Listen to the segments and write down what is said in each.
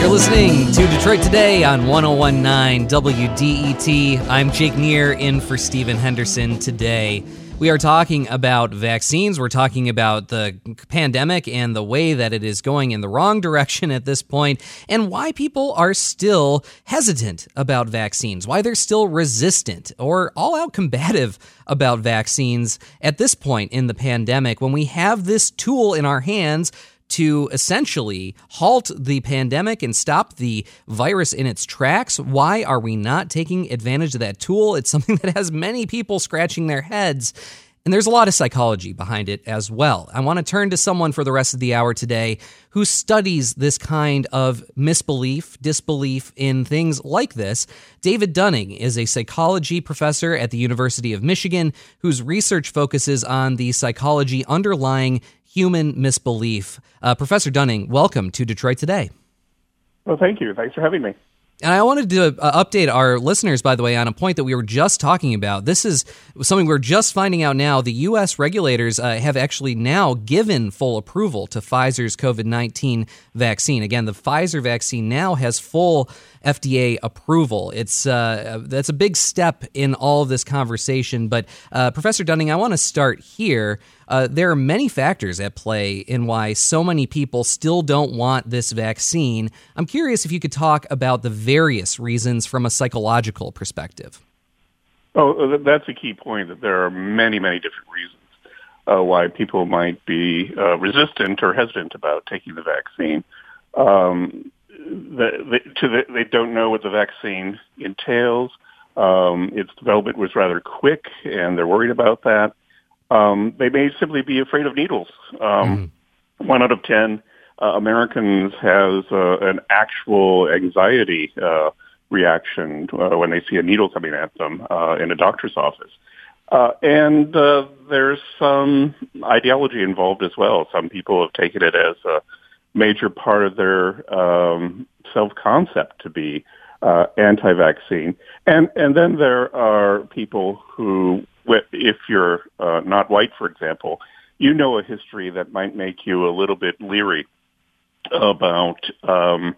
You're listening to Detroit Today on 1019 WDET. I'm Jake Neher in for Stephen Henderson today. We are talking about vaccines. We're talking about the pandemic and the way that it is going in the wrong direction at this point, and why people are still hesitant about vaccines, why they're still resistant or all out combative about vaccines at this point in the pandemic when we have this tool in our hands to essentially halt the pandemic and stop the virus in its tracks. Why are we not taking advantage of that tool? It's something that has many people scratching their heads. And there's a lot of psychology behind it as well. I want to turn to someone for the rest of the hour today who studies this kind of misbelief, disbelief in things like this. David Dunning is a psychology professor at the University of Michigan whose research focuses on the psychology underlying human misbelief. Uh, Professor Dunning, welcome to Detroit Today. Well, thank you. Thanks for having me. And I wanted to update our listeners, by the way, on a point that we were just talking about. This is something we're just finding out now. The U.S. regulators uh, have actually now given full approval to Pfizer's COVID 19 vaccine. Again, the Pfizer vaccine now has full FDA approval. It's uh, that's a big step in all of this conversation. But uh, Professor Dunning, I want to start here. Uh, there are many factors at play in why so many people still don't want this vaccine. I'm curious if you could talk about the various reasons from a psychological perspective. Oh, that's a key point. That there are many, many different reasons uh, why people might be uh, resistant or hesitant about taking the vaccine. Um, the, the, to the, they don't know what the vaccine entails. Um, its development was rather quick, and they're worried about that. Um, they may simply be afraid of needles. Um, mm. One out of ten uh, Americans has uh, an actual anxiety uh, reaction uh, when they see a needle coming at them uh, in a doctor's office. Uh, and uh, there's some ideology involved as well. Some people have taken it as a major part of their um, self-concept to be uh, anti-vaccine. And and then there are people who, if you're uh, not white, for example, you know a history that might make you a little bit leery about um,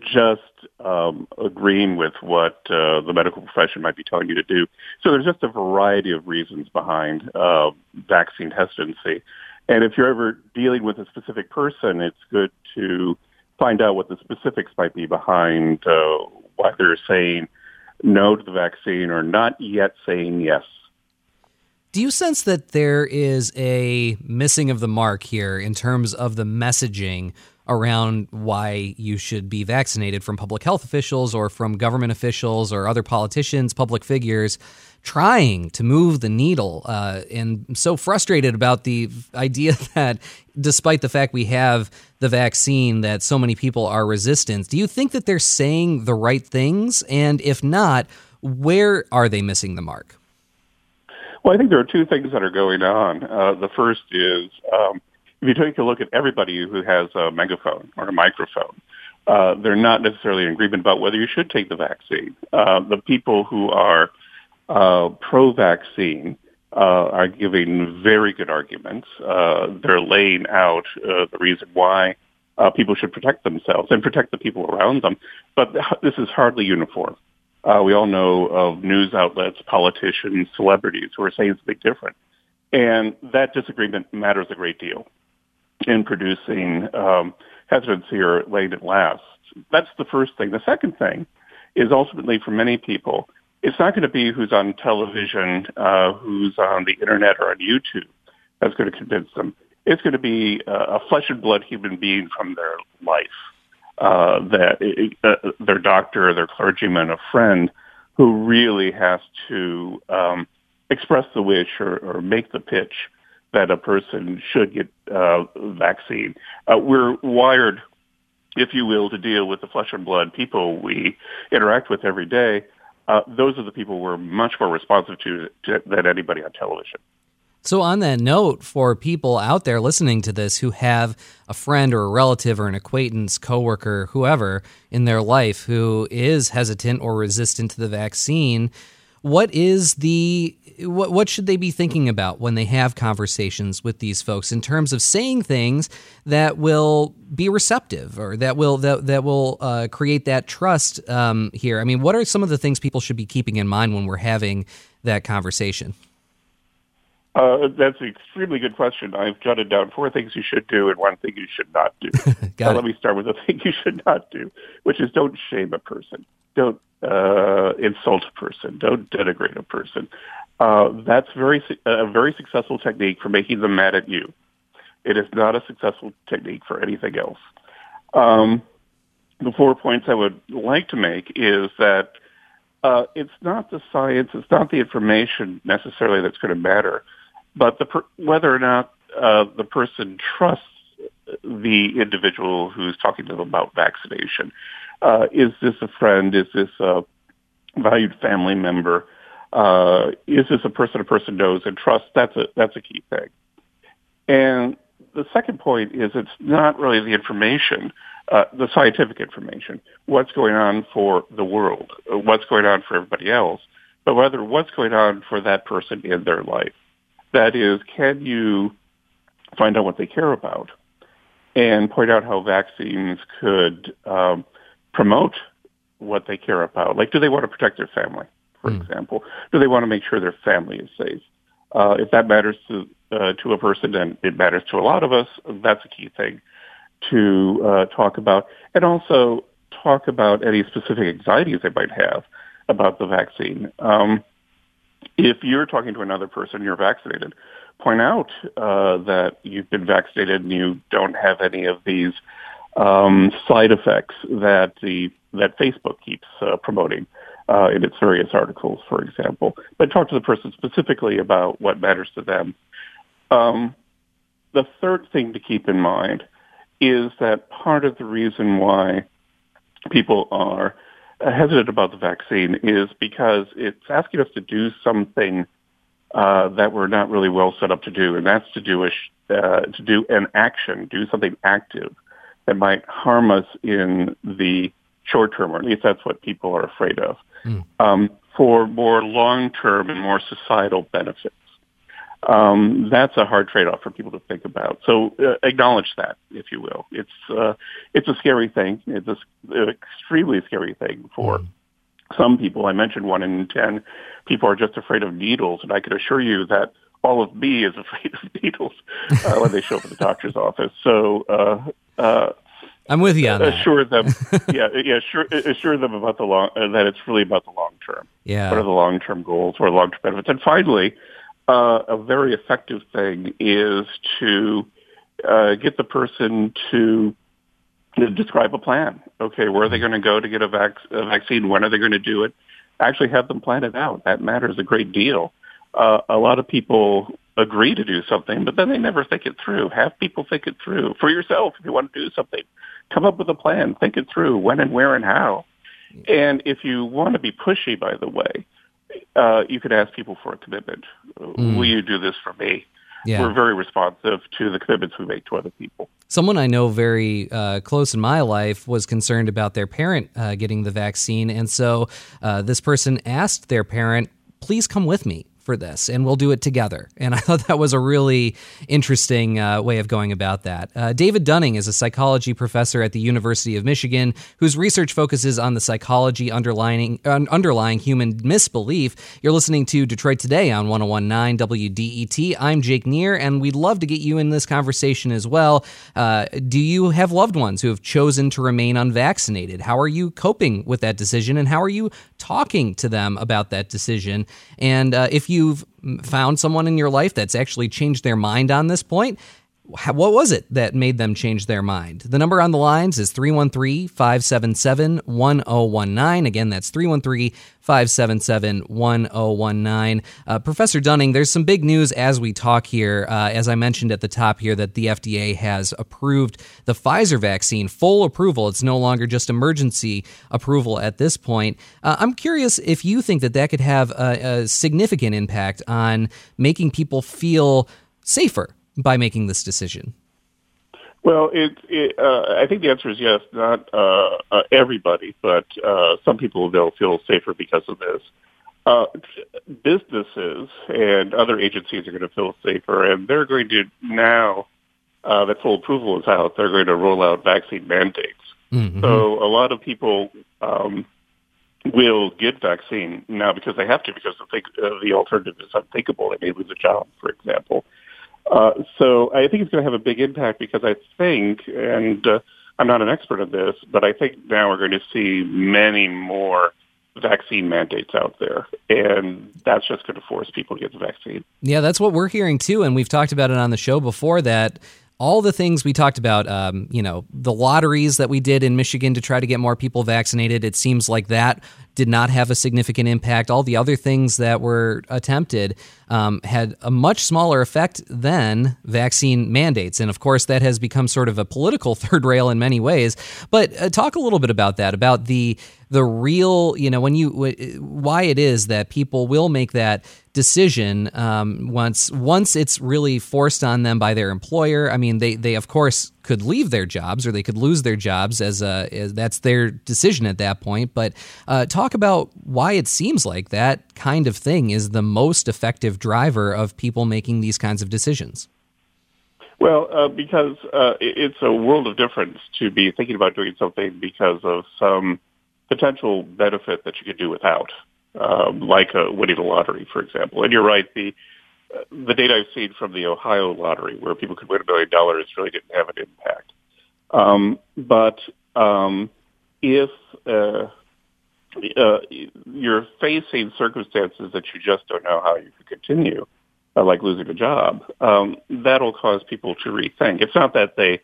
just um, agreeing with what uh, the medical profession might be telling you to do. So there's just a variety of reasons behind uh, vaccine hesitancy. And if you're ever dealing with a specific person, it's good to find out what the specifics might be behind uh, why they're saying no to the vaccine or not yet saying yes. Do you sense that there is a missing of the mark here in terms of the messaging around why you should be vaccinated from public health officials or from government officials or other politicians, public figures? trying to move the needle uh, and so frustrated about the idea that despite the fact we have the vaccine that so many people are resistant do you think that they're saying the right things and if not where are they missing the mark well i think there are two things that are going on uh, the first is um, if you take a look at everybody who has a megaphone or a microphone uh, they're not necessarily in agreement about whether you should take the vaccine. Uh, the people who are uh, pro-vaccine uh, are giving very good arguments. Uh, they're laying out uh, the reason why people should protect themselves and protect the people around them. But this is hardly uniform. We all know of news outlets, politicians, celebrities who are saying something different. And that disagreement matters a great deal in producing um, hesitancy or late at last. That's the first thing. The second thing is ultimately for many people, it's not going to be who's on television, uh, who's on the internet or on YouTube that's going to convince them. It's going to be uh, a flesh and blood human being from their life, uh, that uh, their doctor, their clergyman, a friend who really has to um, express the wish or, or make the pitch that a person should get uh, vaccine. Uh, we're wired, if you will, to deal with the flesh and blood people we interact with every day uh, those are the people we're much more responsive to, to than anybody on television. So, on that note, for people out there listening to this who have a friend or a relative or an acquaintance, coworker, whoever in their life who is hesitant or resistant to the vaccine, what is the what, what should they be thinking about when they have conversations with these folks in terms of saying things that will be receptive or that will that, that will uh, create that trust um, here? I mean, what are some of the things people should be keeping in mind when we're having that conversation? Uh, that's an extremely good question. I've jotted down four things you should do and one thing you should not do. uh, let me start with the thing you should not do, which is don't shame a person. Don't uh, insult a person. Don't denigrate a person. Uh, that's very a very successful technique for making them mad at you. It is not a successful technique for anything else. Um, the four points I would like to make is that uh, it's not the science, it's not the information necessarily that's going to matter but the per- whether or not uh, the person trusts the individual who's talking to them about vaccination. Uh, is this a friend? Is this a valued family member? Uh, is this a person a person knows and trusts? That's a that's a key thing. And the second point is it's not really the information, uh, the scientific information, what's going on for the world, what's going on for everybody else, but rather what's going on for that person in their life. That is, can you find out what they care about and point out how vaccines could um, promote what they care about? Like, do they want to protect their family, for mm. example? Do they want to make sure their family is safe? Uh, if that matters to uh, to a person, and it matters to a lot of us, that's a key thing to uh, talk about, and also talk about any specific anxieties they might have about the vaccine. Um, if you're talking to another person, you're vaccinated, point out uh, that you've been vaccinated and you don't have any of these um, side effects that the that Facebook keeps uh, promoting uh, in its various articles, for example. But talk to the person specifically about what matters to them. Um, the third thing to keep in mind is that part of the reason why people are hesitant about the vaccine is because it's asking us to do something uh, that we're not really well set up to do, and that's to do a uh, to do an action, do something active that might harm us in the short term, or at least that's what people are afraid of, mm. um, for more long term and more societal benefits um, that's a hard trade-off for people to think about. So uh, acknowledge that, if you will. It's uh, it's a scary thing. It's an extremely scary thing for mm. some people. I mentioned one in ten people are just afraid of needles, and I can assure you that all of me is afraid of needles uh, when they show up at the doctor's office. So. Uh, uh, I'm with you on assure that. them, yeah, yeah, assure, assure them about the long uh, that it's really about the long term. Yeah, what are the long term goals? What are long term benefits? And finally, uh, a very effective thing is to uh, get the person to describe a plan. Okay, where are they going to go to get a, vac- a vaccine? When are they going to do it? Actually, have them plan it out. That matters a great deal. Uh, a lot of people agree to do something, but then they never think it through. Have people think it through for yourself. If you want to do something, come up with a plan. Think it through when and where and how. And if you want to be pushy, by the way, uh, you could ask people for a commitment. Mm. Will you do this for me? Yeah. We're very responsive to the commitments we make to other people. Someone I know very uh, close in my life was concerned about their parent uh, getting the vaccine. And so uh, this person asked their parent, please come with me for this and we'll do it together. And I thought that was a really interesting uh, way of going about that. Uh, David Dunning is a psychology professor at the University of Michigan whose research focuses on the psychology underlying, uh, underlying human misbelief. You're listening to Detroit Today on 1019 WDET. I'm Jake Neher, and we'd love to get you in this conversation as well. Uh, do you have loved ones who have chosen to remain unvaccinated? How are you coping with that decision, and how are you talking to them about that decision? And uh, if you've found someone in your life that's actually changed their mind on this point, what was it that made them change their mind? The number on the lines is 313 577 1019. Again, that's 313 577 1019. Uh, Professor Dunning, there's some big news as we talk here. Uh, as I mentioned at the top here, that the FDA has approved the Pfizer vaccine, full approval. It's no longer just emergency approval at this point. Uh, I'm curious if you think that that could have a, a significant impact on making people feel safer by making this decision? Well, it, it uh, I think the answer is yes. Not uh, uh, everybody, but uh, some people will feel safer because of this. uh, businesses and other agencies are going to feel safer, and they're going to now uh, that full approval is out. They're going to roll out vaccine mandates. Mm-hmm. So a lot of people um, will get vaccine now because they have to because the, uh, the alternative is unthinkable. They may lose a job, for example. Uh, so I think it's going to have a big impact because I think, and uh, I'm not an expert on this, but I think now we're going to see many more vaccine mandates out there, and that's just going to force people to get the vaccine. Yeah, that's what we're hearing too, and we've talked about it on the show before that all the things we talked about, um, you know, the lotteries that we did in Michigan to try to get more people vaccinated, it seems like that did not have a significant impact. All the other things that were attempted um, had a much smaller effect than vaccine mandates. And of course, that has become sort of a political third rail in many ways. But uh, talk a little bit about that, about the the real, you know, when you why it is that people will make that decision um, once once it's really forced on them by their employer. I mean, they they of course could leave their jobs or they could lose their jobs as a as that's their decision at that point. But uh, talk about why it seems like that kind of thing is the most effective driver of people making these kinds of decisions. Well, uh, because uh, it's a world of difference to be thinking about doing something because of some potential benefit that you could do without, um, like uh, winning the lottery, for example. And you're right, the uh, the data I've seen from the Ohio lottery, where people could win a million dollars, really didn't have an impact. Um, but um, if uh, uh, you're facing circumstances that you just don't know how you could continue, uh, like losing a job, um, that'll cause people to rethink. It's not that they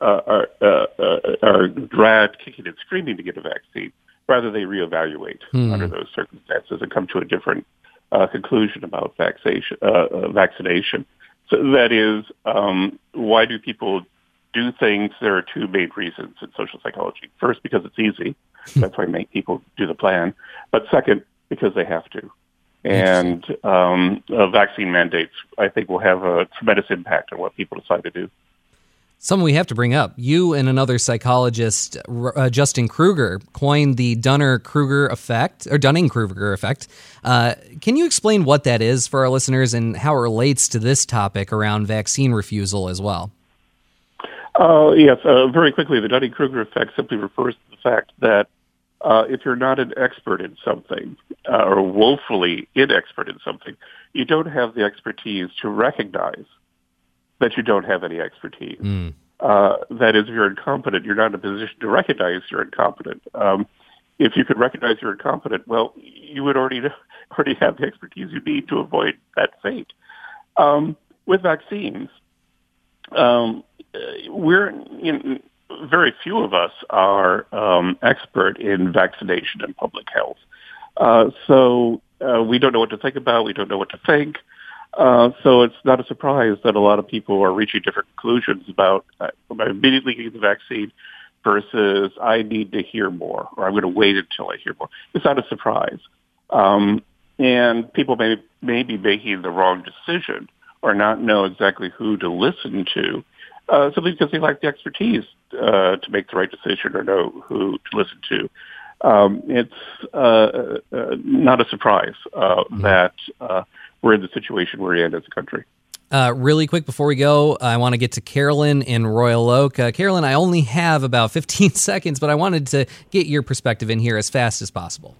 uh, are uh, uh, are dragged kicking and screaming to get a vaccine rather they reevaluate hmm. under those circumstances and come to a different uh, conclusion about vaccination. Uh, uh, vaccination. So that is, um, why do people do things? There are two main reasons in social psychology. First, because it's easy. Hmm. That's why make people do the plan. But second, because they have to. And um, uh, vaccine mandates, I think, will have a tremendous impact on what people decide to do. Something we have to bring up. You and another psychologist, uh, Justin Kruger, coined the Dunner Kruger effect, or Dunning Kruger effect. Uh, can you explain what that is for our listeners and how it relates to this topic around vaccine refusal as well? Uh, yes, uh, very quickly, the Dunning Kruger effect simply refers to the fact that uh, if you're not an expert in something, uh, or woefully inexpert in something, you don't have the expertise to recognize that you don't have any expertise. Mm. Uh, that is, if you're incompetent, you're not in a position to recognize you're incompetent. Um, if you could recognize you're incompetent, well, you would already already have the expertise you need to avoid that fate. Um, with vaccines, um, we're in, very few of us are um, expert in vaccination and public health. Uh, so uh, we don't know what to think about. We don't know what to think. Uh, so it's not a surprise that a lot of people are reaching different conclusions about uh, immediately getting the vaccine versus I need to hear more or I'm going to wait until I hear more. It's not a surprise. Um, and people may, may be making the wrong decision or not know exactly who to listen to uh, simply because they lack the expertise uh, to make the right decision or know who to listen to. Um, it's uh, uh, not a surprise uh, mm-hmm. that uh, we're in the situation we're in as a country. Uh, really quick before we go, I want to get to Carolyn in Royal Oak. Uh, Carolyn, I only have about 15 seconds, but I wanted to get your perspective in here as fast as possible.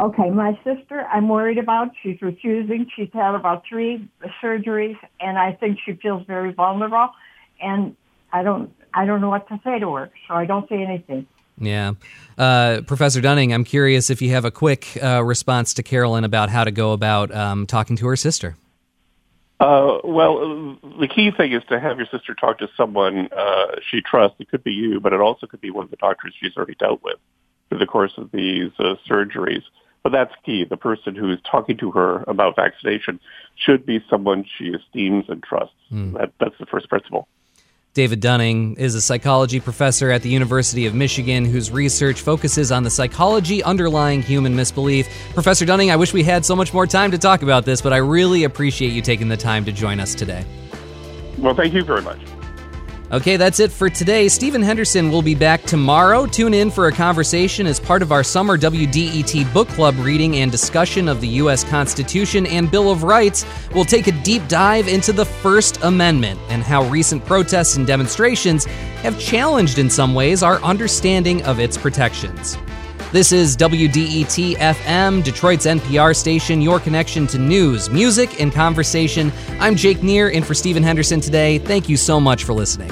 Okay, my sister, I'm worried about. She's refusing. She's had about three surgeries, and I think she feels very vulnerable. And I don't, I don't know what to say to her, so I don't say anything. Yeah. Uh, Professor Dunning, I'm curious if you have a quick uh, response to Carolyn about how to go about um, talking to her sister. Uh, well, the key thing is to have your sister talk to someone uh, she trusts. It could be you, but it also could be one of the doctors she's already dealt with through the course of these uh, surgeries. But that's key. The person who is talking to her about vaccination should be someone she esteems and trusts. Mm. That, that's the first principle. David Dunning is a psychology professor at the University of Michigan whose research focuses on the psychology underlying human misbelief. Professor Dunning, I wish we had so much more time to talk about this, but I really appreciate you taking the time to join us today. Well, thank you very much. Okay, that's it for today. Stephen Henderson will be back tomorrow. Tune in for a conversation as part of our summer WDET book club reading and discussion of the U.S. Constitution and Bill of Rights. We'll take a deep dive into the First Amendment and how recent protests and demonstrations have challenged, in some ways, our understanding of its protections. This is WDET FM, Detroit's NPR station, your connection to news, music, and conversation. I'm Jake Neher, in for Stephen Henderson today. Thank you so much for listening.